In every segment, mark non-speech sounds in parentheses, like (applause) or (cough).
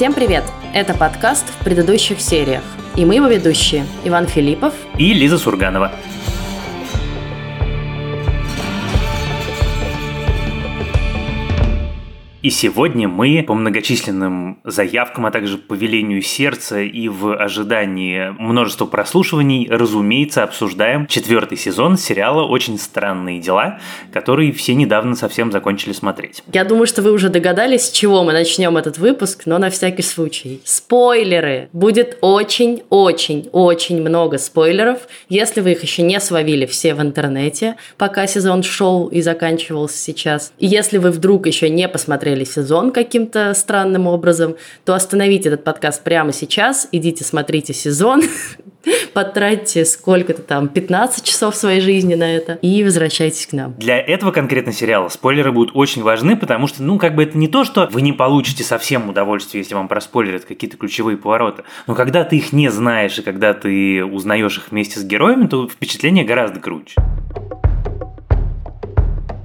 Всем привет! Это подкаст в предыдущих сериях. И мы его ведущие Иван Филиппов и Лиза Сурганова. И сегодня мы по многочисленным заявкам, а также по велению сердца и в ожидании множества прослушиваний, разумеется, обсуждаем четвертый сезон сериала «Очень странные дела», который все недавно совсем закончили смотреть. Я думаю, что вы уже догадались, с чего мы начнем этот выпуск, но на всякий случай. Спойлеры! Будет очень-очень-очень много спойлеров. Если вы их еще не словили все в интернете, пока сезон шел и заканчивался сейчас, и если вы вдруг еще не посмотрели посмотрели сезон каким-то странным образом, то остановите этот подкаст прямо сейчас, идите смотрите сезон, (laughs) потратьте сколько-то там, 15 часов своей жизни на это и возвращайтесь к нам. Для этого конкретно сериала спойлеры будут очень важны, потому что, ну, как бы это не то, что вы не получите совсем удовольствие, если вам проспойлерят какие-то ключевые повороты, но когда ты их не знаешь и когда ты узнаешь их вместе с героями, то впечатление гораздо круче.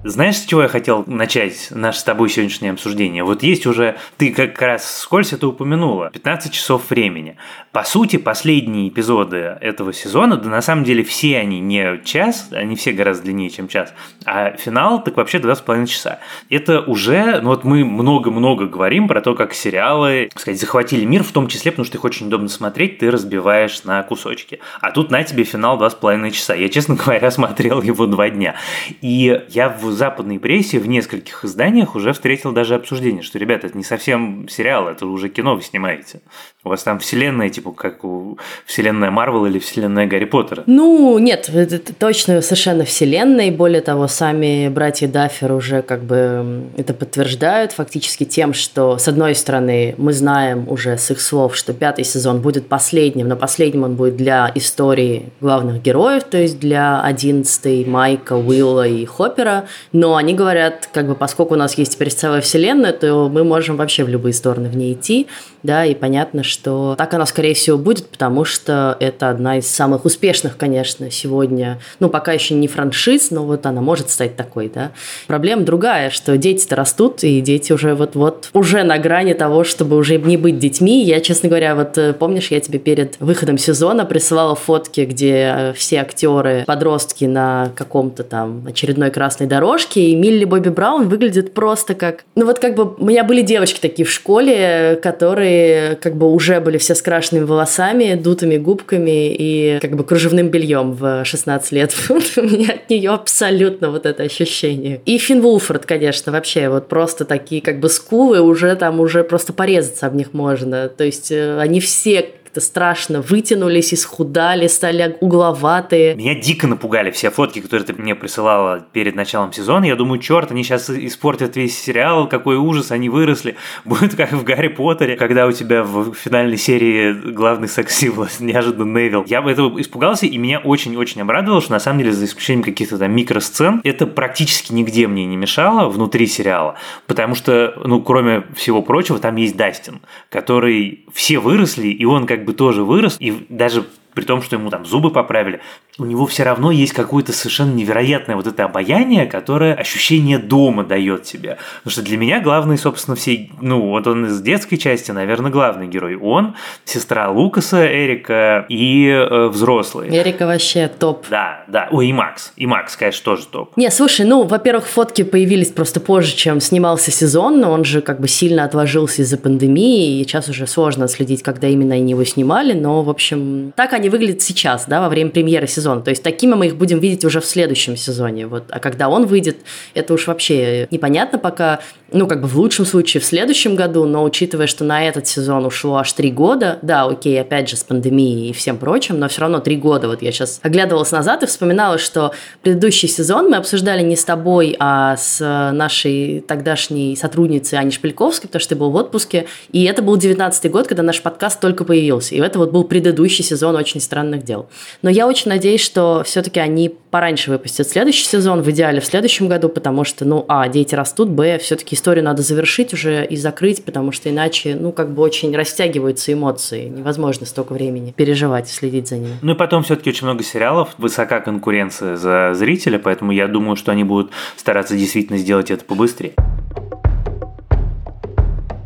Знаешь, с чего я хотел начать наше с тобой сегодняшнее обсуждение? Вот есть уже, ты как раз скользь это упомянула, 15 часов времени. По сути, последние эпизоды этого сезона, да на самом деле все они не час, они все гораздо длиннее, чем час, а финал так вообще два с половиной часа. Это уже, ну вот мы много-много говорим про то, как сериалы, так сказать, захватили мир, в том числе, потому что их очень удобно смотреть, ты разбиваешь на кусочки. А тут на тебе финал два с половиной часа. Я, честно (laughs) говоря, смотрел его два дня. И я в западной прессе в нескольких изданиях уже встретил даже обсуждение, что, ребята, это не совсем сериал, это уже кино вы снимаете. У вас там вселенная, типа, как у вселенная Марвел или вселенная Гарри Поттера. Ну, нет, это точно совершенно вселенная, и более того, сами братья Даффер уже как бы это подтверждают фактически тем, что, с одной стороны, мы знаем уже с их слов, что пятый сезон будет последним, но последним он будет для истории главных героев, то есть для одиннадцатой Майка, Уилла и Хоппера, но они говорят, как бы, поскольку у нас есть теперь целая вселенная, то мы можем вообще в любые стороны в ней идти, да, и понятно, что так оно, скорее всего, будет, потому что это одна из самых успешных, конечно, сегодня, ну, пока еще не франшиз, но вот она может стать такой, да. Проблема другая, что дети-то растут, и дети уже вот-вот уже на грани того, чтобы уже не быть детьми. Я, честно говоря, вот э, помнишь, я тебе перед выходом сезона присылала фотки, где э, все актеры, подростки на каком-то там очередной красной дорожке, и Милли Бобби Браун выглядит просто как... Ну вот как бы у меня были девочки такие в школе, которые как бы уже были все с крашенными волосами, дутыми губками и как бы кружевным бельем в 16 лет. (laughs) у меня от нее абсолютно вот это ощущение. И Финн Вулфорд, конечно, вообще вот просто такие как бы скулы, уже там уже просто порезаться об них можно. То есть э, они все как-то страшно вытянулись, исхудали, стали угловатые. Меня дико напугали все фотки, которые ты мне присылала перед началом сезона. Я думаю, черт, они сейчас испортят весь сериал, какой ужас, они выросли. (laughs) Будет как в Гарри Поттере, когда у тебя в финальной серии главный секс-символ неожиданно Невил. Я бы этого испугался, и меня очень-очень обрадовало, что на самом деле, за исключением каких-то там микросцен, это практически нигде мне не мешало внутри сериала, потому что, ну, кроме всего прочего, там есть Дастин, который все выросли, и он как бы тоже вырос, и даже при том, что ему там зубы поправили, у него все равно есть какое-то совершенно невероятное вот это обаяние, которое ощущение дома дает тебе. Потому что для меня главный, собственно, всей, ну, вот он из детской части, наверное, главный герой. Он, сестра Лукаса, Эрика и э, взрослые. Эрика вообще топ. Да, да. Ой, и Макс. И Макс, конечно, тоже топ. Не, слушай, ну, во-первых, фотки появились просто позже, чем снимался сезон, но он же как бы сильно отложился из-за пандемии, и сейчас уже сложно следить, когда именно они его снимали, но, в общем, так они выглядят сейчас, да, во время премьеры сезона сезон. То есть такими мы их будем видеть уже в следующем сезоне. Вот. А когда он выйдет, это уж вообще непонятно пока. Ну, как бы в лучшем случае в следующем году, но учитывая, что на этот сезон ушло аж три года, да, окей, опять же, с пандемией и всем прочим, но все равно три года. Вот я сейчас оглядывалась назад и вспоминала, что предыдущий сезон мы обсуждали не с тобой, а с нашей тогдашней сотрудницей Аней Шпильковской, потому что ты был в отпуске, и это был девятнадцатый год, когда наш подкаст только появился. И это вот был предыдущий сезон «Очень странных дел». Но я очень надеюсь, что все-таки они пораньше выпустят следующий сезон, в идеале в следующем году, потому что, ну, а, дети растут, б, все-таки историю надо завершить уже и закрыть, потому что иначе, ну, как бы очень растягиваются эмоции, невозможно столько времени переживать и следить за ними. Ну и потом все-таки очень много сериалов, высока конкуренция за зрителя, поэтому я думаю, что они будут стараться действительно сделать это побыстрее.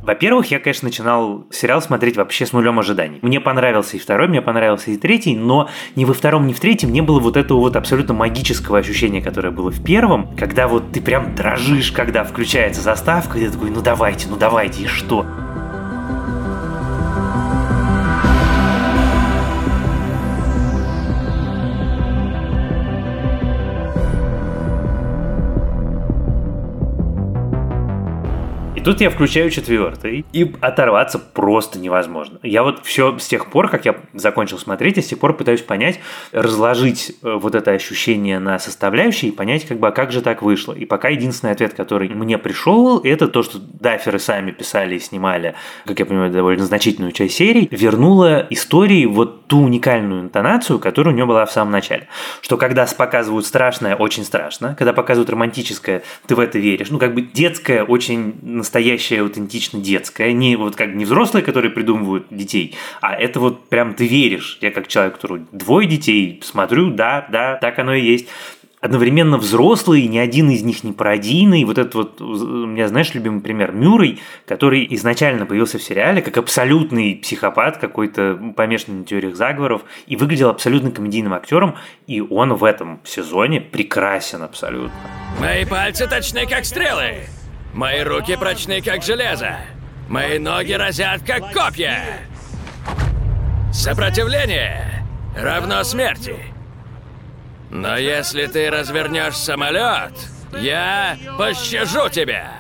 Во-первых, я, конечно, начинал сериал смотреть вообще с нулем ожиданий. Мне понравился и второй, мне понравился и третий, но ни во втором, ни в третьем не было вот этого вот абсолютно магического ощущения, которое было в первом, когда вот ты прям дрожишь, когда включается заставка, и ты такой, ну давайте, ну давайте, и что? И тут я включаю четвертый, и оторваться просто невозможно. Я вот все с тех пор, как я закончил смотреть, я с тех пор пытаюсь понять, разложить э, вот это ощущение на составляющие и понять, как бы, а как же так вышло. И пока единственный ответ, который мне пришел, это то, что даферы сами писали и снимали, как я понимаю, довольно значительную часть серий, вернула истории вот ту уникальную интонацию, которая у нее была в самом начале. Что когда показывают страшное, очень страшно, когда показывают романтическое, ты в это веришь. Ну, как бы детское, очень настоящее, аутентично детское, не вот как не взрослые, которые придумывают детей, а это вот прям ты веришь. Я как человек, который двое детей, смотрю, да, да, так оно и есть одновременно взрослые, ни один из них не пародийный. Вот этот вот, у меня, знаешь, любимый пример, Мюррей, который изначально появился в сериале как абсолютный психопат, какой-то помешанный на теориях заговоров, и выглядел абсолютно комедийным актером, и он в этом сезоне прекрасен абсолютно. Мои пальцы точны, как стрелы. Мои руки прочны, как железо. Мои ноги разят, как копья. Сопротивление равно смерти. Но если ты развернешь самолет, я пощажу тебя.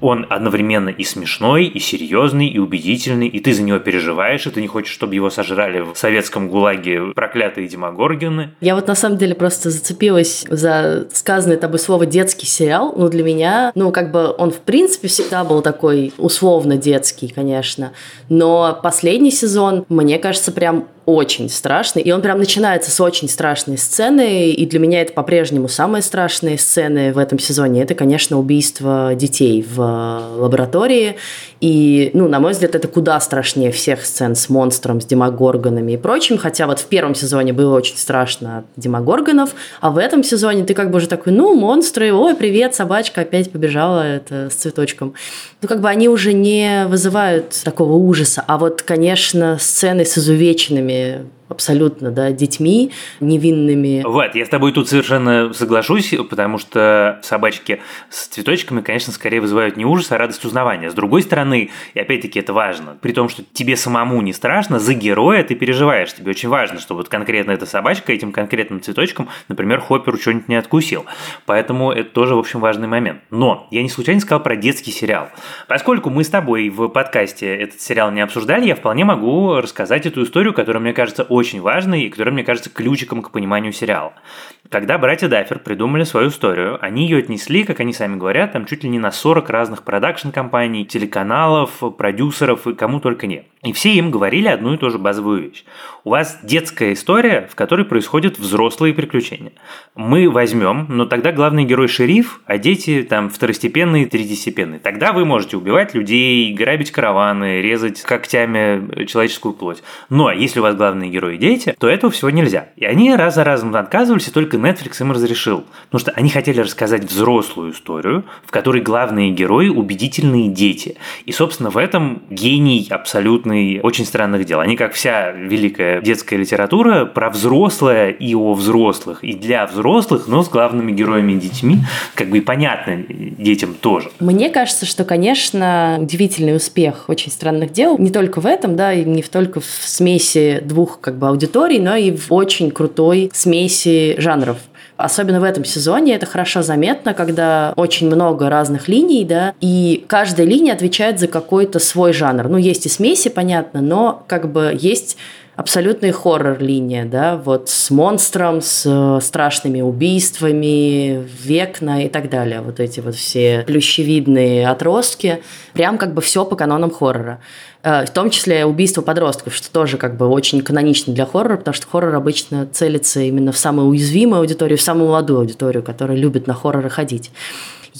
Он одновременно и смешной, и серьезный, и убедительный, и ты за него переживаешь, и ты не хочешь, чтобы его сожрали в советском гулаге проклятые демогоргины. Я вот на самом деле просто зацепилась за сказанное тобой слово «детский сериал». Ну, для меня, ну, как бы он в принципе всегда был такой условно детский, конечно. Но последний сезон, мне кажется, прям очень страшный. И он прям начинается с очень страшной сцены. И для меня это по-прежнему самые страшные сцены в этом сезоне. Это, конечно, убийство детей в э, лаборатории. И, ну, на мой взгляд, это куда страшнее всех сцен с монстром, с демогоргонами и прочим. Хотя вот в первом сезоне было очень страшно от демогоргонов, а в этом сезоне ты как бы уже такой, ну, монстры, ой, привет, собачка опять побежала это, с цветочком. Ну, как бы они уже не вызывают такого ужаса. А вот, конечно, сцены с изувеченными Yeah. Абсолютно, да, детьми невинными. Вот, я с тобой тут совершенно соглашусь, потому что собачки с цветочками, конечно, скорее вызывают не ужас, а радость узнавания. С другой стороны, и опять-таки это важно, при том, что тебе самому не страшно, за героя ты переживаешь. Тебе очень важно, чтобы вот конкретно эта собачка этим конкретным цветочком, например, Хопперу что-нибудь не откусил. Поэтому это тоже, в общем, важный момент. Но я не случайно сказал про детский сериал. Поскольку мы с тобой в подкасте этот сериал не обсуждали, я вполне могу рассказать эту историю, которая, мне кажется, очень важной и которая, мне кажется, ключиком к пониманию сериала. Когда братья Даффер придумали свою историю, они ее отнесли, как они сами говорят, там чуть ли не на 40 разных продакшн-компаний, телеканалов, продюсеров и кому только нет. И все им говорили одну и ту же базовую вещь. У вас детская история, в которой происходят взрослые приключения. Мы возьмем, но тогда главный герой шериф, а дети там второстепенные, третьестепенные. Тогда вы можете убивать людей, грабить караваны, резать когтями человеческую плоть. Но если у вас главные герои дети, то этого всего нельзя. И они раз за разом отказывались, и только Netflix им разрешил. Потому что они хотели рассказать взрослую историю, в которой главные герои убедительные дети. И, собственно, в этом гений абсолютный очень странных дел. Они, как вся великая детская литература, про взрослое и о взрослых, и для взрослых, но с главными героями и детьми, как бы и понятно детям тоже. Мне кажется, что, конечно, удивительный успех очень странных дел не только в этом, да, и не только в смеси двух как бы аудиторий, но и в очень крутой смеси жанров. Особенно в этом сезоне это хорошо заметно, когда очень много разных линий, да, и каждая линия отвечает за какой-то свой жанр. Ну, есть и смеси, понятно, но как бы есть абсолютный хоррор-линия, да, вот с монстром, с э, страшными убийствами, векна и так далее. Вот эти вот все плющевидные отростки. Прям как бы все по канонам хоррора. Э, в том числе убийство подростков, что тоже как бы очень канонично для хоррора, потому что хоррор обычно целится именно в самую уязвимую аудиторию, в самую молодую аудиторию, которая любит на хорроры ходить.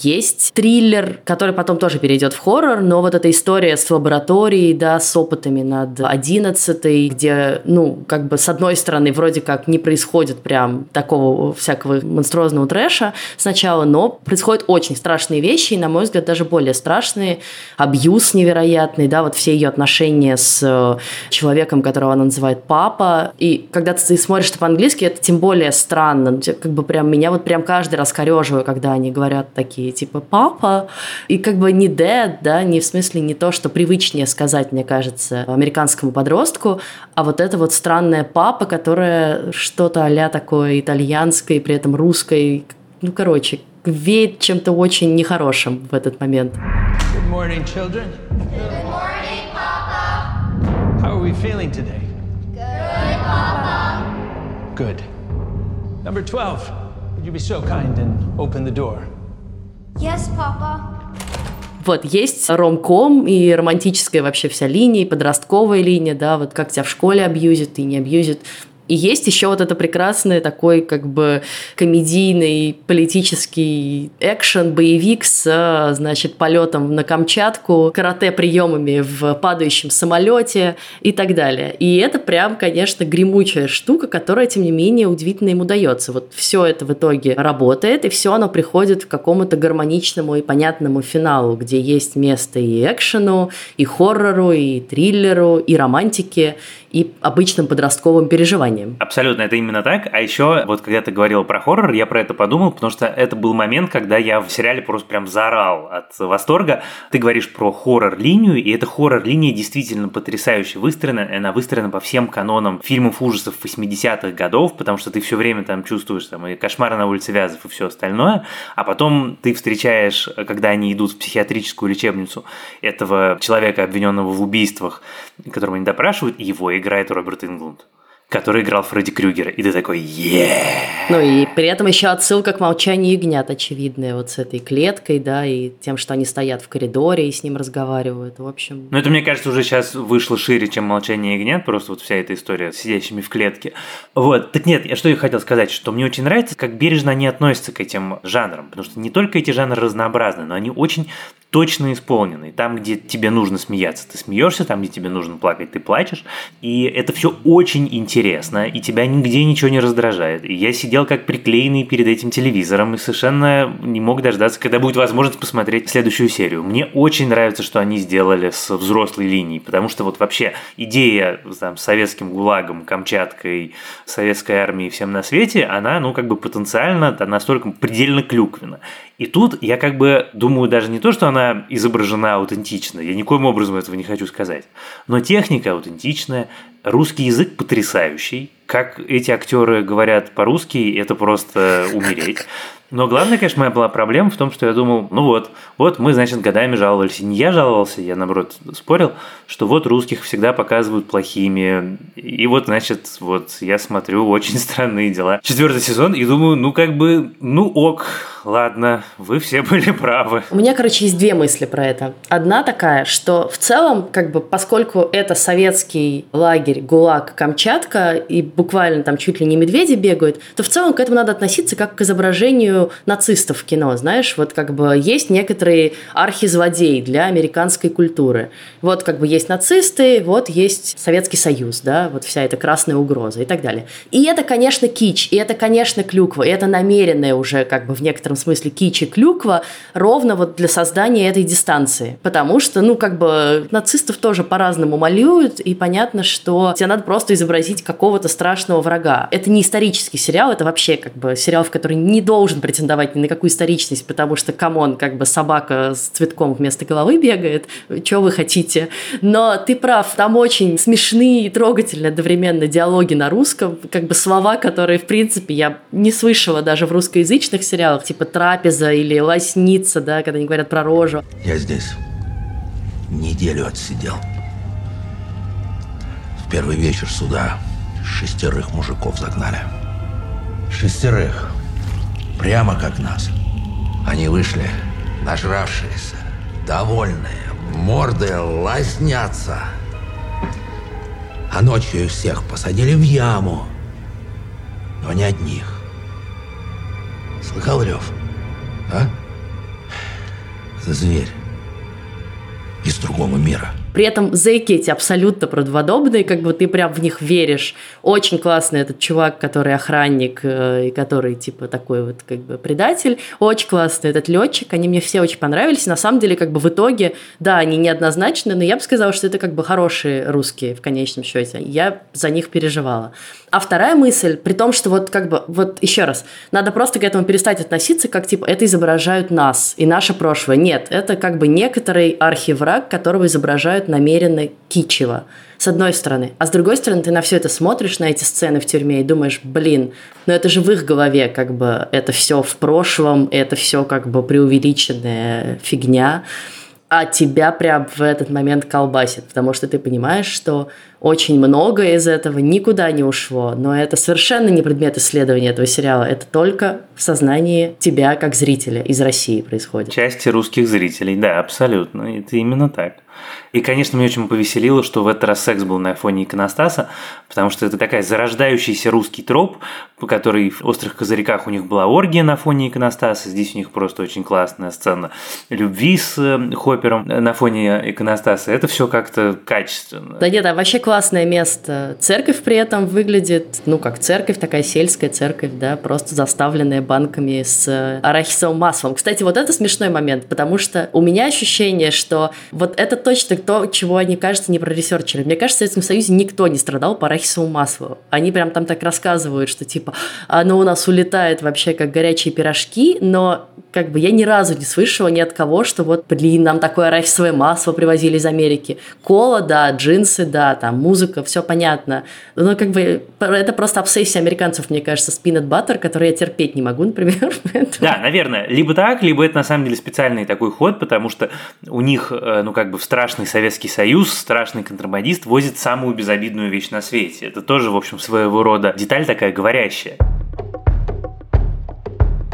Есть триллер, который потом тоже перейдет в хоррор, но вот эта история с лабораторией, да, с опытами над одиннадцатой, где, ну, как бы с одной стороны вроде как не происходит прям такого всякого монструозного трэша сначала, но происходят очень страшные вещи, и, на мой взгляд, даже более страшные. Абьюз невероятный, да, вот все ее отношения с э, человеком, которого она называет папа. И когда ты смотришь это по-английски, это тем более странно. Как бы прям меня вот прям каждый раз кореживаю, когда они говорят такие, типа, папа. И как бы не dad, да, не в смысле не то, что привычнее сказать, мне кажется, американскому подростку, а вот это вот странная папа, которая что-то а такое итальянское, и при этом русское. Ну, короче, веет чем-то очень нехорошим в этот момент. Good morning, children. Good morning, Papa. How are we feeling today? Good, Papa. Good. Number 12, would you be so kind and open the door? Yes, Papa. Вот, есть ромком и романтическая вообще вся линия, и подростковая линия, да, вот как тебя в школе абьюзит и не абьюзит. И есть еще вот это прекрасный такой как бы комедийный политический экшен, боевик с, значит, полетом на Камчатку, карате-приемами в падающем самолете и так далее. И это прям, конечно, гремучая штука, которая, тем не менее, удивительно им удается. Вот все это в итоге работает, и все оно приходит к какому-то гармоничному и понятному финалу, где есть место и экшену, и хоррору, и триллеру, и романтике, и обычным подростковым переживаниям. Абсолютно, это именно так. А еще, вот когда ты говорил про хоррор, я про это подумал, потому что это был момент, когда я в сериале просто прям заорал от восторга. Ты говоришь про хоррор-линию, и эта хоррор-линия действительно потрясающе выстроена. Она выстроена по всем канонам фильмов ужасов 80-х годов, потому что ты все время там чувствуешь там и кошмар на улице Вязов и все остальное, а потом ты встречаешь, когда они идут в психиатрическую лечебницу этого человека, обвиненного в убийствах, которого они допрашивают, и играет Роберт Инглунд который играл Фредди Крюгера, и ты такой «Еее!» Ну и при этом еще отсылка к «Молчанию ягнят» очевидная, вот с этой клеткой, да, и тем, что они стоят в коридоре и с ним разговаривают, в общем. Ну это, мне кажется, уже сейчас вышло шире, чем «Молчание ягнят», просто вот вся эта история с сидящими в клетке. Вот, так нет, я что я хотел сказать, что мне очень нравится, как бережно они относятся к этим жанрам, потому что не только эти жанры разнообразны, но они очень точно исполненный. Там, где тебе нужно смеяться, ты смеешься, там, где тебе нужно плакать, ты плачешь. И это все очень интересно, и тебя нигде ничего не раздражает. И я сидел как приклеенный перед этим телевизором и совершенно не мог дождаться, когда будет возможность посмотреть следующую серию. Мне очень нравится, что они сделали с взрослой линией, потому что вот вообще идея там, с советским ГУЛАГом, Камчаткой, советской армией всем на свете, она, ну, как бы потенциально настолько предельно клюквена. И тут я как бы думаю даже не то, что она изображена аутентично, я никоим образом этого не хочу сказать, но техника аутентичная, русский язык потрясающий, как эти актеры говорят по-русски, это просто умереть. Но главная, конечно, моя была проблема в том, что я думал, ну вот, вот мы, значит, годами жаловались. И не я жаловался, я, наоборот, спорил, что вот русских всегда показывают плохими. И вот, значит, вот я смотрю очень странные дела. Четвертый сезон и думаю, ну как бы, ну ок, ладно, вы все (laughs) были правы. У меня, короче, есть две мысли про это. Одна такая, что в целом, как бы, поскольку это советский лагерь, ГУЛАГ, Камчатка, и буквально там чуть ли не медведи бегают, то в целом к этому надо относиться как к изображению нацистов в кино, знаешь, вот как бы есть некоторые архизлодеи для американской культуры. Вот как бы есть нацисты, вот есть Советский Союз, да, вот вся эта красная угроза и так далее. И это, конечно, кич, и это, конечно, клюква, и это намеренное уже как бы в некотором смысле кич и клюква ровно вот для создания этой дистанции. Потому что, ну, как бы нацистов тоже по-разному малюют, и понятно, что тебе надо просто изобразить какого-то страшного врага. Это не исторический сериал, это вообще как бы сериал, в который не должен претендовать ни на какую историчность, потому что, come on, как бы собака с цветком вместо головы бегает, что вы хотите. Но ты прав, там очень смешные и трогательные одновременно диалоги на русском, как бы слова, которые, в принципе, я не слышала даже в русскоязычных сериалах, типа трапеза или лосница, да, когда они говорят про рожу. Я здесь неделю отсидел. В первый вечер суда шестерых мужиков загнали. Шестерых. Прямо как нас. Они вышли, нажравшиеся, довольные, морды лоснятся. А ночью их всех посадили в яму. Но не одних. Слыхал рев? А? Зверь из другого мира. При этом зэки эти абсолютно правдоподобные, как бы ты прям в них веришь. Очень классный этот чувак, который охранник э, и который типа такой вот как бы предатель. Очень классный этот летчик, они мне все очень понравились. На самом деле как бы в итоге, да, они неоднозначны, но я бы сказала, что это как бы хорошие русские в конечном счете. Я за них переживала. А вторая мысль, при том, что вот как бы, вот еще раз, надо просто к этому перестать относиться, как типа это изображают нас и наше прошлое. Нет, это как бы некоторый архивраг, которого изображают намеренно кичево, с одной стороны. А с другой стороны, ты на все это смотришь, на эти сцены в тюрьме и думаешь, блин, ну это же в их голове как бы это все в прошлом, это все как бы преувеличенная фигня а тебя прям в этот момент колбасит, потому что ты понимаешь, что очень многое из этого никуда не ушло, но это совершенно не предмет исследования этого сериала, это только в сознании тебя как зрителя из России происходит. Части русских зрителей, да, абсолютно, это именно так. И, конечно, меня очень повеселило, что в этот раз секс был на фоне иконостаса, потому что это такая зарождающийся русский троп, по который в «Острых козырьках» у них была оргия на фоне иконостаса, здесь у них просто очень классная сцена любви с э, Хоппером на фоне иконостаса. Это все как-то качественно. Да нет, а вообще классное место. Церковь при этом выглядит, ну, как церковь, такая сельская церковь, да, просто заставленная банками с э, арахисовым маслом. Кстати, вот это смешной момент, потому что у меня ощущение, что вот это точно то, чего они, кажется, не проресерчили. Мне кажется, в Советском Союзе никто не страдал по арахисовому маслу. Они прям там так рассказывают, что типа оно у нас улетает вообще как горячие пирожки, но как бы я ни разу не слышала ни от кого, что вот, блин, нам такое арахисовое масло привозили из Америки. Кола, да, джинсы, да, там музыка, все понятно. Но как бы это просто обсессия американцев, мне кажется, с peanut butter, который я терпеть не могу, (laughs) например. Да, наверное, либо так, либо это на самом деле специальный такой ход, потому что у них, э, ну как бы в страшный Советский Союз, страшный контрабандист возит самую безобидную вещь на свете. Это тоже, в общем, своего рода деталь такая говорящая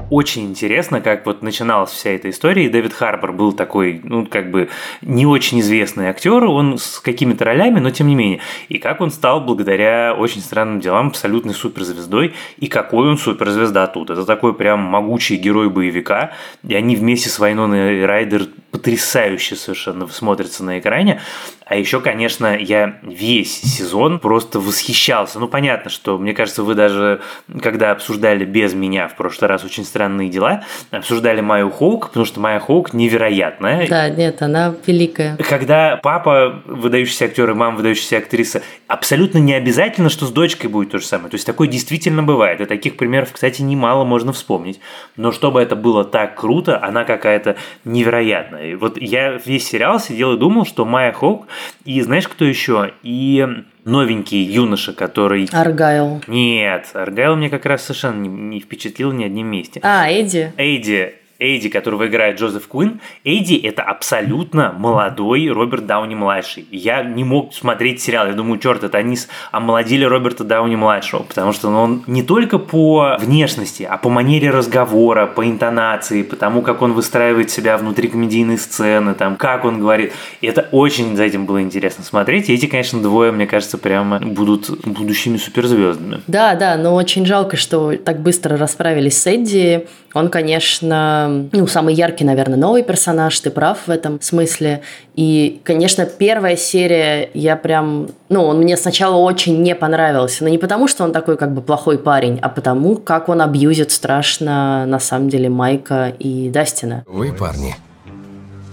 очень интересно, как вот начиналась вся эта история. И Дэвид Харбор был такой, ну, как бы не очень известный актер, он с какими-то ролями, но тем не менее. И как он стал благодаря очень странным делам абсолютной суперзвездой, и какой он суперзвезда тут. Это такой прям могучий герой боевика, и они вместе с Вайноной Райдер потрясающе совершенно смотрятся на экране. А еще, конечно, я весь сезон просто восхищался. Ну, понятно, что, мне кажется, вы даже, когда обсуждали без меня в прошлый раз очень странные дела, обсуждали Майю Хоук, потому что Майя Хоук невероятная. Да, нет, она великая. Когда папа выдающийся актер и мама выдающаяся актриса, абсолютно не обязательно, что с дочкой будет то же самое. То есть такое действительно бывает. И таких примеров, кстати, немало можно вспомнить. Но чтобы это было так круто, она какая-то невероятная. И вот я весь сериал сидел и думал, что Майя Хоук и знаешь, кто еще? И новенький юноша, который... Аргайл. Нет, Аргайл мне как раз совершенно не, не впечатлил ни одним месте. А, Эдди. Эдди. Эйди, которого играет Джозеф Куин, Эйди это абсолютно молодой Роберт Дауни-младший. Я не мог смотреть сериал, я думаю, черт, это они омолодили Роберта Дауни-младшего, потому что ну, он не только по внешности, а по манере разговора, по интонации, по тому, как он выстраивает себя внутри комедийной сцены, там, как он говорит. Это очень за этим было интересно смотреть. И эти, конечно, двое, мне кажется, прямо будут будущими суперзвездами. Да, да, но очень жалко, что так быстро расправились с Эдди. Он, конечно, ну, самый яркий, наверное, новый персонаж, ты прав в этом смысле. И, конечно, первая серия, я прям, ну, он мне сначала очень не понравился. Но не потому, что он такой как бы плохой парень, а потому, как он абьюзит страшно, на самом деле, Майка и Дастина. Вы, парни,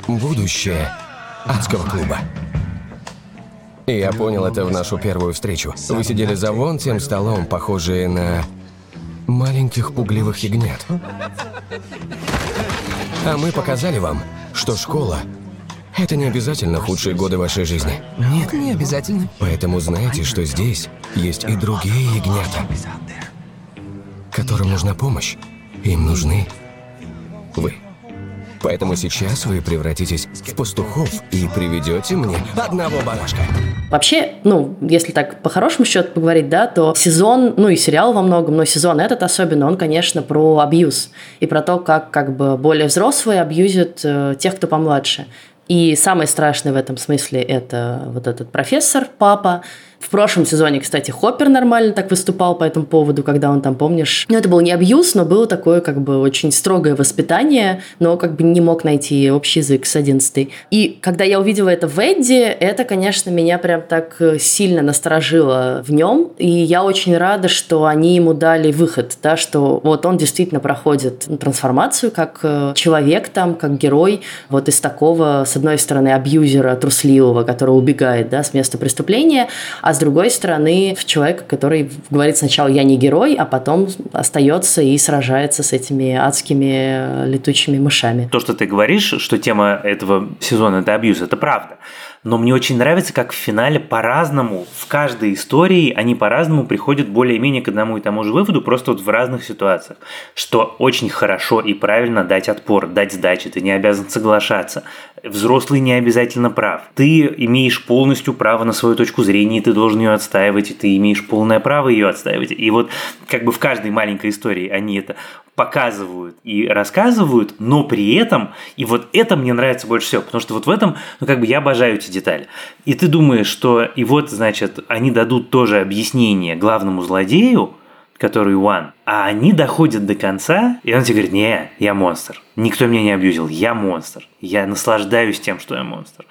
будущее адского клуба. И я понял это в нашу первую встречу. Вы сидели за вон тем столом, похожие на маленьких пугливых ягнят. А мы показали вам, что школа – это не обязательно худшие годы вашей жизни. Нет, не обязательно. Поэтому знаете, что здесь есть и другие ягнята, которым нужна помощь. Им нужны вы. Поэтому сейчас вы превратитесь в пастухов и приведете мне одного барашка. Вообще, ну, если так по хорошему счету поговорить, да, то сезон, ну и сериал во многом, но сезон этот особенно, он, конечно, про абьюз и про то, как как бы более взрослые абьюзят э, тех, кто помладше. И самое страшное в этом смысле это вот этот профессор, папа, В прошлом сезоне, кстати, Хоппер нормально так выступал по этому поводу, когда он там, помнишь, ну, это был не абьюз, но было такое, как бы, очень строгое воспитание, но как бы не мог найти общий язык с 11 И когда я увидела это в Эдди, это, конечно, меня прям так э, сильно насторожило в нем, и я очень рада, что они ему дали выход, да, что вот он действительно проходит трансформацию как э, человек там, как герой, вот из такого, с одной стороны, абьюзера трусливого, который убегает, да, с места преступления, а с другой стороны, в человека, который говорит сначала «я не герой», а потом остается и сражается с этими адскими э, летучими мышами. То, что ты говоришь, что тема этого сезона – это абьюз, это правда но мне очень нравится, как в финале по-разному, в каждой истории они по-разному приходят более-менее к одному и тому же выводу, просто вот в разных ситуациях. Что очень хорошо и правильно дать отпор, дать сдачи, ты не обязан соглашаться. Взрослый не обязательно прав. Ты имеешь полностью право на свою точку зрения, и ты должен ее отстаивать, и ты имеешь полное право ее отстаивать. И вот как бы в каждой маленькой истории они это показывают и рассказывают, но при этом, и вот это мне нравится больше всего, потому что вот в этом, ну как бы я обожаю эти детали. И ты думаешь, что и вот, значит, они дадут тоже объяснение главному злодею, который Уан, а они доходят до конца, и он тебе говорит, не, я монстр. Никто меня не абьюзил, я монстр. Я наслаждаюсь тем, что я монстр.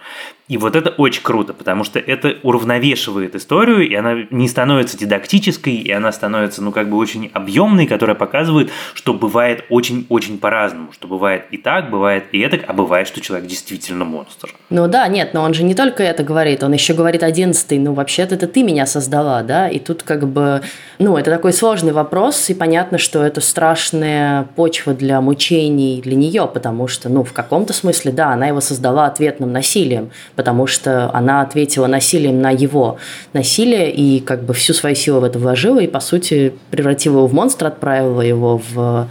И вот это очень круто, потому что это уравновешивает историю, и она не становится дидактической, и она становится, ну, как бы очень объемной, которая показывает, что бывает очень-очень по-разному, что бывает и так, бывает и это, а бывает, что человек действительно монстр. Ну да, нет, но он же не только это говорит, он еще говорит одиннадцатый, ну, вообще-то это ты меня создала, да, и тут как бы, ну, это такой сложный вопрос, и понятно, что это страшная почва для мучений для нее, потому что, ну, в каком-то смысле, да, она его создала ответным насилием, потому что она ответила насилием на его насилие и как бы всю свою силу в это вложила и, по сути, превратила его в монстра, отправила его в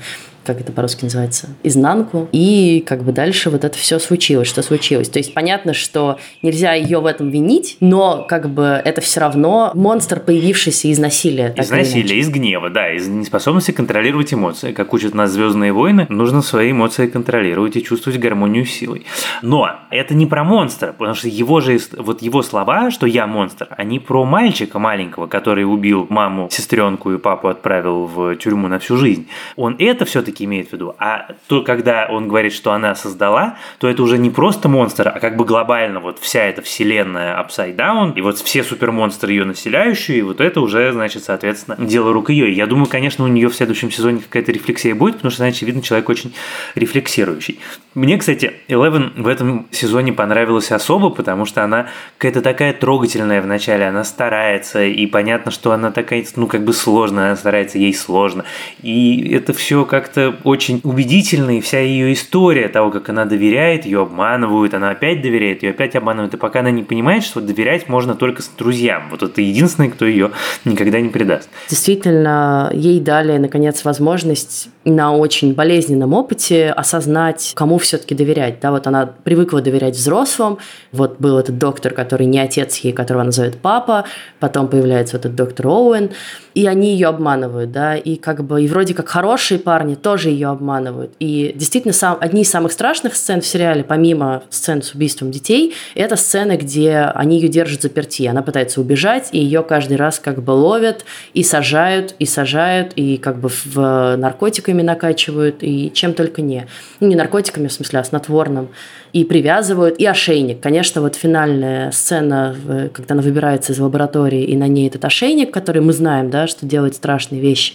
как это по-русски называется, изнанку. И как бы дальше вот это все случилось, что случилось. То есть понятно, что нельзя ее в этом винить, но как бы это все равно монстр, появившийся из насилия. Из насилия, из гнева, да, из неспособности контролировать эмоции. Как учат нас Звездные войны, нужно свои эмоции контролировать и чувствовать гармонию силой. Но это не про монстра, потому что его же, вот его слова, что я монстр, они про мальчика маленького, который убил маму, сестренку и папу отправил в тюрьму на всю жизнь. Он это все-таки все-таки имеет в виду. А то, когда он говорит, что она создала, то это уже не просто монстр, а как бы глобально вот вся эта вселенная Upside Down, и вот все супермонстры ее населяющие, и вот это уже, значит, соответственно, дело рук ее. Я думаю, конечно, у нее в следующем сезоне какая-то рефлексия будет, потому что, значит, видно, человек очень рефлексирующий. Мне, кстати, Eleven в этом сезоне понравилась особо, потому что она какая-то такая трогательная вначале, она старается, и понятно, что она такая, ну, как бы сложная, она старается, ей сложно. И это все как-то очень убедительно, и вся ее история того, как она доверяет, ее обманывают, она опять доверяет, ее опять обманывают, и пока она не понимает, что доверять можно только с друзьям. Вот это единственный, кто ее никогда не предаст. Действительно, ей дали, наконец, возможность на очень болезненном опыте осознать, кому все-таки доверять. Да, вот она привыкла доверять взрослым. Вот был этот доктор, который не отец ей, которого она зовет папа. Потом появляется этот доктор Оуэн. И они ее обманывают, да, и как бы, и вроде как хорошие парни тоже ее обманывают. И действительно, сам, одни из самых страшных сцен в сериале, помимо сцен с убийством детей, это сцены, где они ее держат заперти. Она пытается убежать, и ее каждый раз как бы ловят и сажают, и сажают, и как бы в наркотиками накачивают, и чем только не. Ну, не наркотиками, в смысле, а снотворным и привязывают, и ошейник. Конечно, вот финальная сцена, когда она выбирается из лаборатории, и на ней этот ошейник, который мы знаем, да, что делает страшные вещи.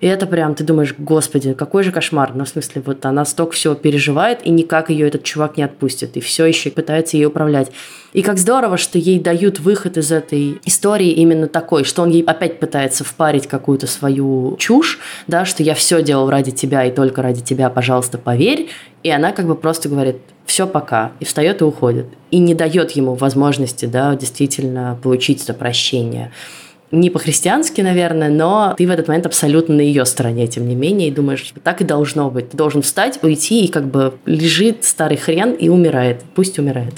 И это прям, ты думаешь, господи, какой же кошмар. Ну, в смысле, вот она столько всего переживает, и никак ее этот чувак не отпустит, и все еще пытается ей управлять. И как здорово, что ей дают выход из этой истории именно такой, что он ей опять пытается впарить какую-то свою чушь, да, что я все делал ради тебя и только ради тебя, пожалуйста, поверь. И она как бы просто говорит, все пока, и встает и уходит. И не дает ему возможности, да, действительно получить это прощение. Не по-христиански, наверное, но ты в этот момент абсолютно на ее стороне, тем не менее, и думаешь, так и должно быть. Ты должен встать, уйти, и как бы лежит старый хрен и умирает. Пусть умирает.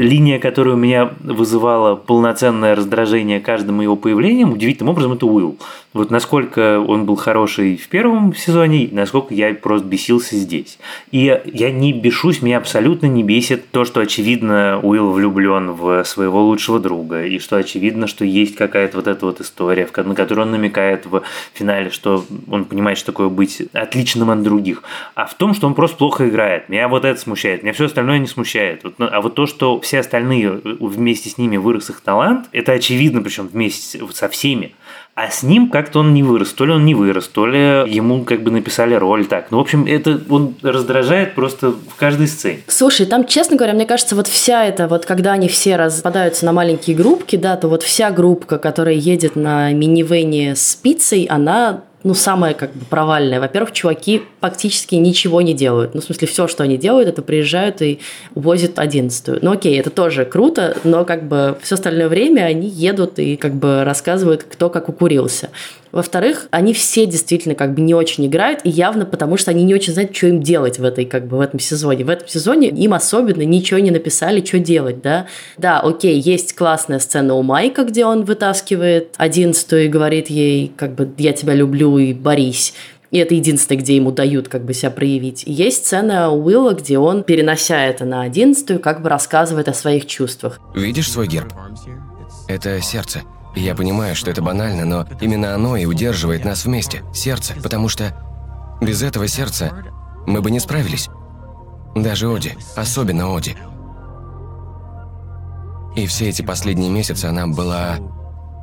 Линия, которая у меня вызывала полноценное раздражение каждым его появлением, удивительным образом, это Уилл. Вот насколько он был хороший в первом сезоне, насколько я просто бесился здесь. И я не бешусь, меня абсолютно не бесит то, что, очевидно, Уилл влюблен в своего лучшего друга, и что очевидно, что есть какая-то вот эта вот история, на которую он намекает в финале, что он понимает, что такое быть отличным от других. А в том, что он просто плохо играет. Меня вот это смущает, меня все остальное не смущает. Ну, а вот то, что все остальные вместе с ними вырос их талант, это очевидно, причем вместе со всеми. А с ним как-то он не вырос. То ли он не вырос, то ли ему как бы написали роль так. Ну, в общем, это он раздражает просто в каждой сцене. Слушай, там, честно говоря, мне кажется, вот вся эта, вот когда они все распадаются на маленькие группки, да, то вот вся группка, которая едет на минивене с пиццей, она ну, самое как бы провальное. Во-первых, чуваки практически ничего не делают. Ну, в смысле, все, что они делают, это приезжают и увозят одиннадцатую. Ну, окей, это тоже круто, но как бы все остальное время они едут и как бы рассказывают, кто как укурился. Во-вторых, они все действительно как бы не очень играют, и явно потому, что они не очень знают, что им делать в этой как бы в этом сезоне. В этом сезоне им особенно ничего не написали, что делать, да. Да, окей, есть классная сцена у Майка, где он вытаскивает одиннадцатую и говорит ей, как бы, я тебя люблю и борись. И это единственное, где ему дают как бы себя проявить. Есть сцена Уилла, где он, перенося это на одиннадцатую, как бы рассказывает о своих чувствах. Видишь свой герб? Это сердце. Я понимаю, что это банально, но именно оно и удерживает нас вместе. Сердце. Потому что без этого сердца мы бы не справились. Даже Оди. Особенно Оди. И все эти последние месяцы она была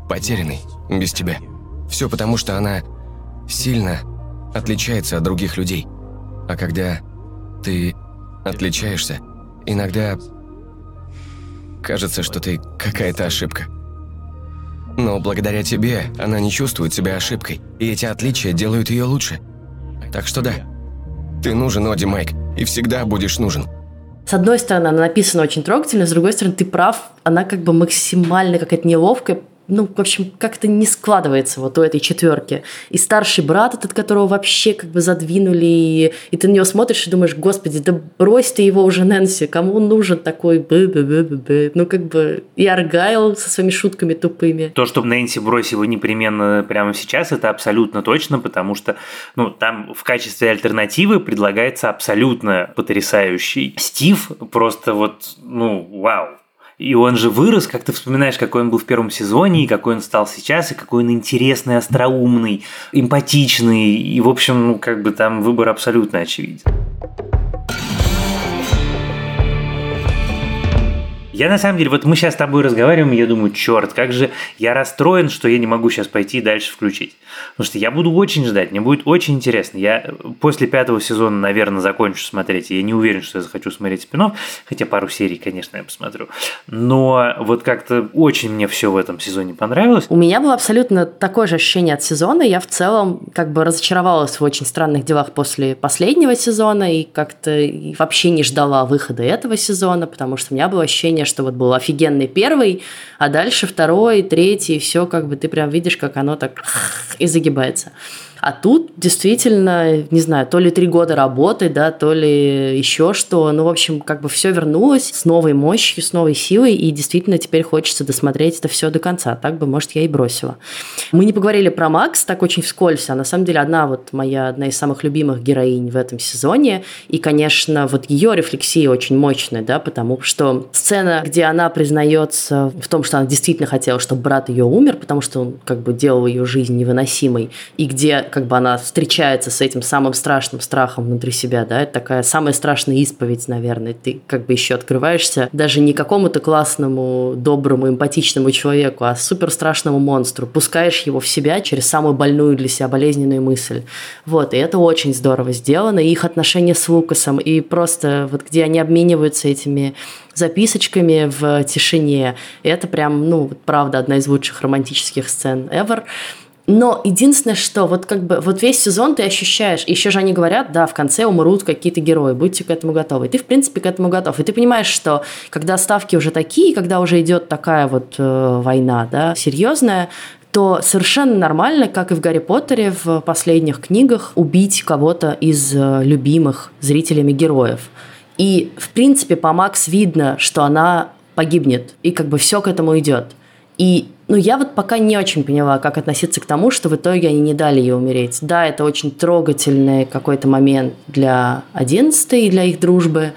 потерянной без тебя. Все потому, что она сильно отличается от других людей. А когда ты отличаешься, иногда кажется, что ты какая-то ошибка. Но благодаря тебе она не чувствует себя ошибкой, и эти отличия делают ее лучше. Так что да, ты нужен, Оди Майк, и всегда будешь нужен. С одной стороны, она написана очень трогательно, с другой стороны, ты прав, она как бы максимально какая-то неловкая, ну, в общем, как-то не складывается вот у этой четверки. И старший брат, этот, которого вообще как бы задвинули, и, и ты на него смотришь и думаешь, господи, да брось ты его уже, Нэнси, кому он нужен такой б б б б б Ну, как бы и Аргайл со своими шутками тупыми. То, что Нэнси брось его непременно прямо сейчас, это абсолютно точно, потому что, ну, там в качестве альтернативы предлагается абсолютно потрясающий Стив, просто вот, ну, вау, и он же вырос, как ты вспоминаешь, какой он был в первом сезоне, и какой он стал сейчас, и какой он интересный, остроумный, эмпатичный. И, в общем, ну, как бы там выбор абсолютно очевиден. Я на самом деле, вот мы сейчас с тобой разговариваем, и я думаю, черт, как же я расстроен, что я не могу сейчас пойти и дальше включить. Потому что я буду очень ждать, мне будет очень интересно. Я после пятого сезона, наверное, закончу смотреть. Я не уверен, что я захочу смотреть спинов, хотя пару серий, конечно, я посмотрю. Но вот как-то очень мне все в этом сезоне понравилось. У меня было абсолютно такое же ощущение от сезона. Я в целом как бы разочаровалась в очень странных делах после последнего сезона и как-то вообще не ждала выхода этого сезона, потому что у меня было ощущение, что вот был офигенный первый, а дальше второй, третий, все как бы ты прям видишь, как оно так и загибается. А тут действительно, не знаю, то ли три года работы, да, то ли еще что. Ну, в общем, как бы все вернулось с новой мощью, с новой силой, и действительно теперь хочется досмотреть это все до конца. Так бы, может, я и бросила. Мы не поговорили про Макс так очень вскользь, а на самом деле одна вот моя, одна из самых любимых героинь в этом сезоне. И, конечно, вот ее рефлексия очень мощная, да, потому что сцена, где она признается в том, что она действительно хотела, чтобы брат ее умер, потому что он как бы делал ее жизнь невыносимой, и где как бы она встречается с этим самым страшным страхом внутри себя, да, это такая самая страшная исповедь, наверное. Ты как бы еще открываешься даже не какому-то классному, доброму, эмпатичному человеку, а супер страшному монстру. Пускаешь его в себя через самую больную для себя болезненную мысль. Вот, и это очень здорово сделано. И их отношения с Лукасом, и просто вот где они обмениваются этими записочками в тишине. Это прям, ну, правда, одна из лучших романтических сцен ever. Но единственное, что вот как бы вот весь сезон ты ощущаешь, еще же они говорят, да, в конце умрут какие-то герои, будьте к этому готовы. И ты, в принципе, к этому готов. И ты понимаешь, что когда ставки уже такие, когда уже идет такая вот э, война, да, серьезная, то совершенно нормально, как и в Гарри Поттере в последних книгах, убить кого-то из э, любимых зрителями героев. И, в принципе, по Макс видно, что она погибнет, и как бы все к этому идет. И ну, я вот пока не очень поняла, как относиться к тому, что в итоге они не дали ей умереть. Да, это очень трогательный какой-то момент для одиннадцатой и для их дружбы,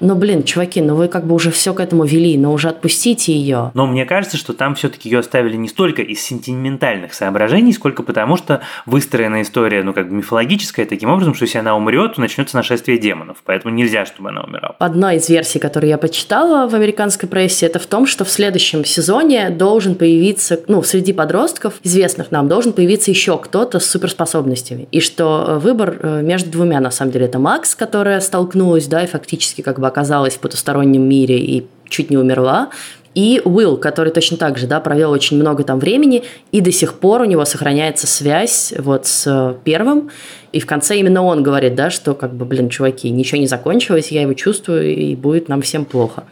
но, блин, чуваки, ну вы как бы уже все к этому вели, но уже отпустите ее. Но мне кажется, что там все-таки ее оставили не столько из сентиментальных соображений, сколько потому, что выстроена история, ну, как бы мифологическая, таким образом, что если она умрет, то начнется нашествие демонов. Поэтому нельзя, чтобы она умирала. Одна из версий, которую я почитала в американской прессе, это в том, что в следующем сезоне должен появиться, ну, среди подростков, известных нам, должен появиться еще кто-то с суперспособностями. И что э, выбор э, между двумя, на самом деле, это Макс, которая столкнулась, да, и фактически как бы оказалась в потустороннем мире и чуть не умерла, и Уилл, который точно так же, да, провел очень много там времени, и до сих пор у него сохраняется связь вот с э, первым, и в конце именно он говорит, да, что как бы, блин, чуваки, ничего не закончилось, я его чувствую, и будет нам всем плохо.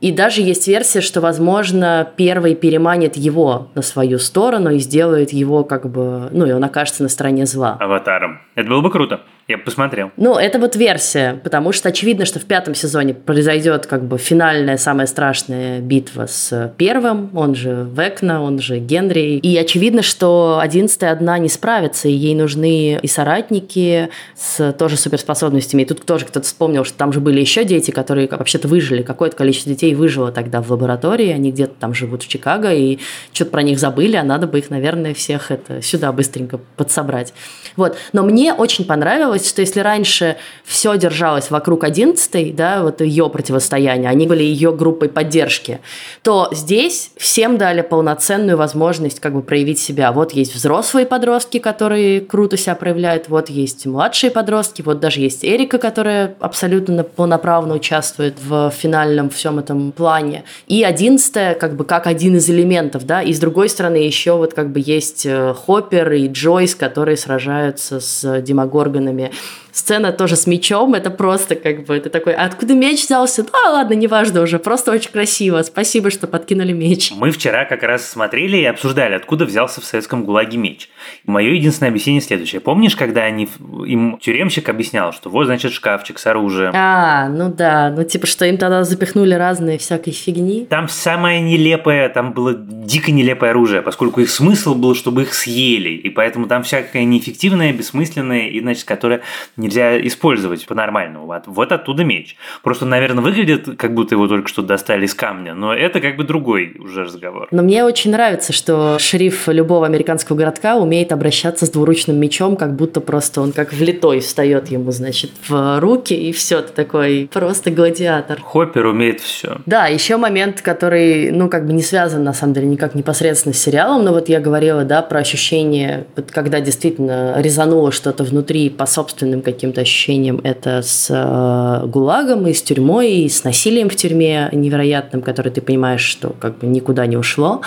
И даже есть версия, что, возможно, первый переманит его на свою сторону и сделает его как бы, ну, и он окажется на стороне зла. Аватаром. Это было бы круто. Я посмотрел. Ну, это вот версия, потому что очевидно, что в пятом сезоне произойдет как бы финальная, самая страшная битва с первым, он же Векна, он же Генри. И очевидно, что одиннадцатая одна не справится, и ей нужны и соратники с тоже суперспособностями. И тут тоже кто-то вспомнил, что там же были еще дети, которые вообще-то выжили. Какое-то количество детей выжило тогда в лаборатории, они где-то там живут в Чикаго, и что-то про них забыли, а надо бы их, наверное, всех это сюда быстренько подсобрать. Вот. Но мне очень понравилось понравилось, что если раньше все держалось вокруг 11 да, вот ее противостояния, они были ее группой поддержки, то здесь всем дали полноценную возможность как бы проявить себя. Вот есть взрослые подростки, которые круто себя проявляют, вот есть младшие подростки, вот даже есть Эрика, которая абсолютно полноправно участвует в финальном всем этом плане. И 11 как бы как один из элементов, да, и с другой стороны еще вот как бы есть э, Хоппер и Джойс, которые сражаются с демогоргонами filme Сцена тоже с мечом, это просто как бы, это такой, а откуда меч взялся? Ну, ладно, неважно уже, просто очень красиво. Спасибо, что подкинули меч. Мы вчера как раз смотрели и обсуждали, откуда взялся в советском ГУЛАГе меч. Мое единственное объяснение следующее. Помнишь, когда они, им тюремщик объяснял, что вот, значит, шкафчик с оружием? А, ну да, ну типа, что им тогда запихнули разные всякой фигни. Там самое нелепое, там было дико нелепое оружие, поскольку их смысл был, чтобы их съели, и поэтому там всякое неэффективное, бессмысленное, и, значит, которое нельзя использовать по-нормальному. Вот, вот оттуда меч. Просто, наверное, выглядит, как будто его только что достали из камня, но это как бы другой уже разговор. Но мне очень нравится, что шериф любого американского городка умеет обращаться с двуручным мечом, как будто просто он как влитой встает ему, значит, в руки, и все, ты такой просто гладиатор. Хоппер умеет все. Да, еще момент, который, ну, как бы не связан, на самом деле, никак непосредственно с сериалом, но вот я говорила, да, про ощущение, вот когда действительно резануло что-то внутри по собственным каким каким-то ощущением это с э, ГУЛАГом, и с тюрьмой, и с насилием в тюрьме невероятным, которое ты понимаешь, что как бы никуда не ушло.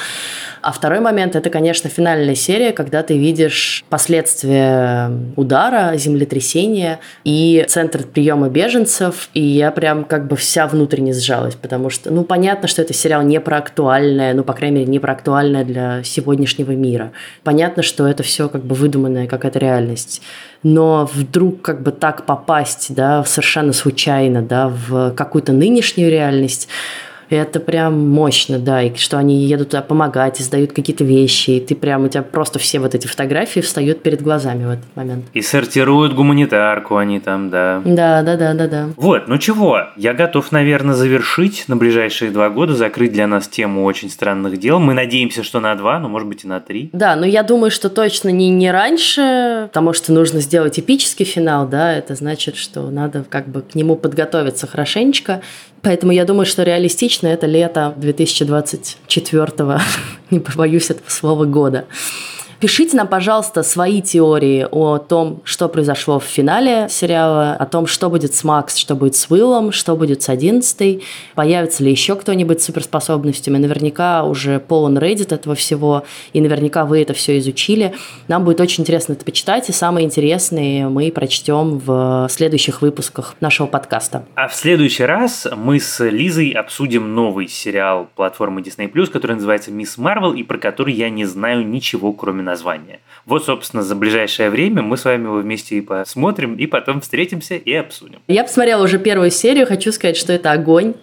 А второй момент – это, конечно, финальная серия, когда ты видишь последствия удара, землетрясения и центр приема беженцев, и я прям как бы вся внутренне сжалась, потому что, ну, понятно, что это сериал не про актуальное, ну, по крайней мере, не про актуальное для сегодняшнего мира. Понятно, что это все как бы выдуманная какая-то реальность но вдруг как бы так попасть, да, совершенно случайно, да, в какую-то нынешнюю реальность, это прям мощно, да, и что они едут туда помогать, издают какие-то вещи, и ты прям, у тебя просто все вот эти фотографии встают перед глазами в этот момент. И сортируют гуманитарку они там, да. Да, да, да, да, да. Вот, ну чего, я готов, наверное, завершить на ближайшие два года, закрыть для нас тему очень странных дел. Мы надеемся, что на два, но может быть и на три. Да, но я думаю, что точно не, не раньше, потому что нужно сделать эпический финал, да, это значит, что надо как бы к нему подготовиться хорошенечко. Поэтому я думаю, что реалистично это лето 2024, (laughs) не побоюсь этого слова, года. Пишите нам, пожалуйста, свои теории о том, что произошло в финале сериала, о том, что будет с Макс, что будет с Уиллом, что будет с одиннадцатой, появится ли еще кто-нибудь с суперспособностями. Наверняка уже полон Reddit этого всего, и наверняка вы это все изучили. Нам будет очень интересно это почитать, и самые интересные мы прочтем в следующих выпусках нашего подкаста. А в следующий раз мы с Лизой обсудим новый сериал платформы Disney+, который называется «Мисс Марвел», и про который я не знаю ничего, кроме название. Вот, собственно, за ближайшее время мы с вами его вместе и посмотрим, и потом встретимся и обсудим. Я посмотрела уже первую серию, хочу сказать, что это огонь.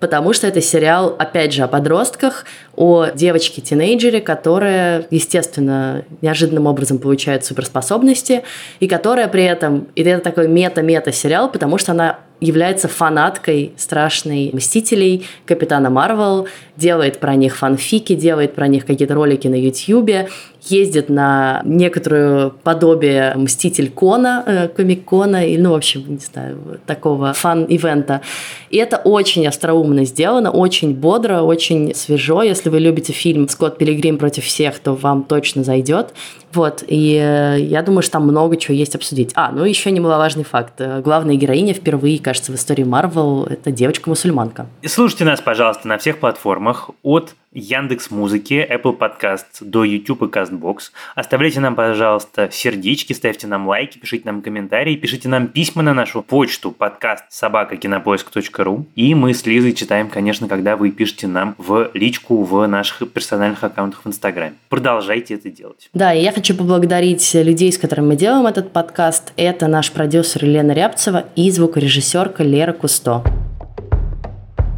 потому что это сериал, опять же, о подростках, о девочке-тинейджере, которая, естественно, неожиданным образом получает суперспособности, и которая при этом, и это такой мета-мета сериал, потому что она является фанаткой страшной Мстителей, Капитана Марвел, делает про них фанфики, делает про них какие-то ролики на Ютьюбе, ездит на некоторую подобие Мститель Кона, э, Комик-Кона, или, ну, в общем, не знаю, такого фан-ивента. И это очень остроумно сделано, очень бодро, очень свежо. Если вы любите фильм «Скотт Пилигрим против всех», то вам точно зайдет. Вот, и э, я думаю, что там много чего есть обсудить. А, ну еще немаловажный факт. Главная героиня впервые, кажется, в истории Марвел – это девочка-мусульманка. Слушайте нас, пожалуйста, на всех платформах от Яндекс Музыки, Apple Podcast до YouTube и CastBox. Оставляйте нам, пожалуйста, сердечки, ставьте нам лайки, пишите нам комментарии, пишите нам письма на нашу почту подкаст собакакинопоиск.ру. И мы с Лизой читаем, конечно, когда вы пишете нам в личку в наших персональных аккаунтах в Инстаграме. Продолжайте это делать. Да, и я хочу поблагодарить людей, с которыми мы делаем этот подкаст. Это наш продюсер Елена Рябцева и звукорежиссерка Лера Кусто.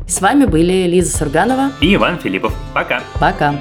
С вами были Лиза Сурганова и Иван Филиппов. Пока. Пока.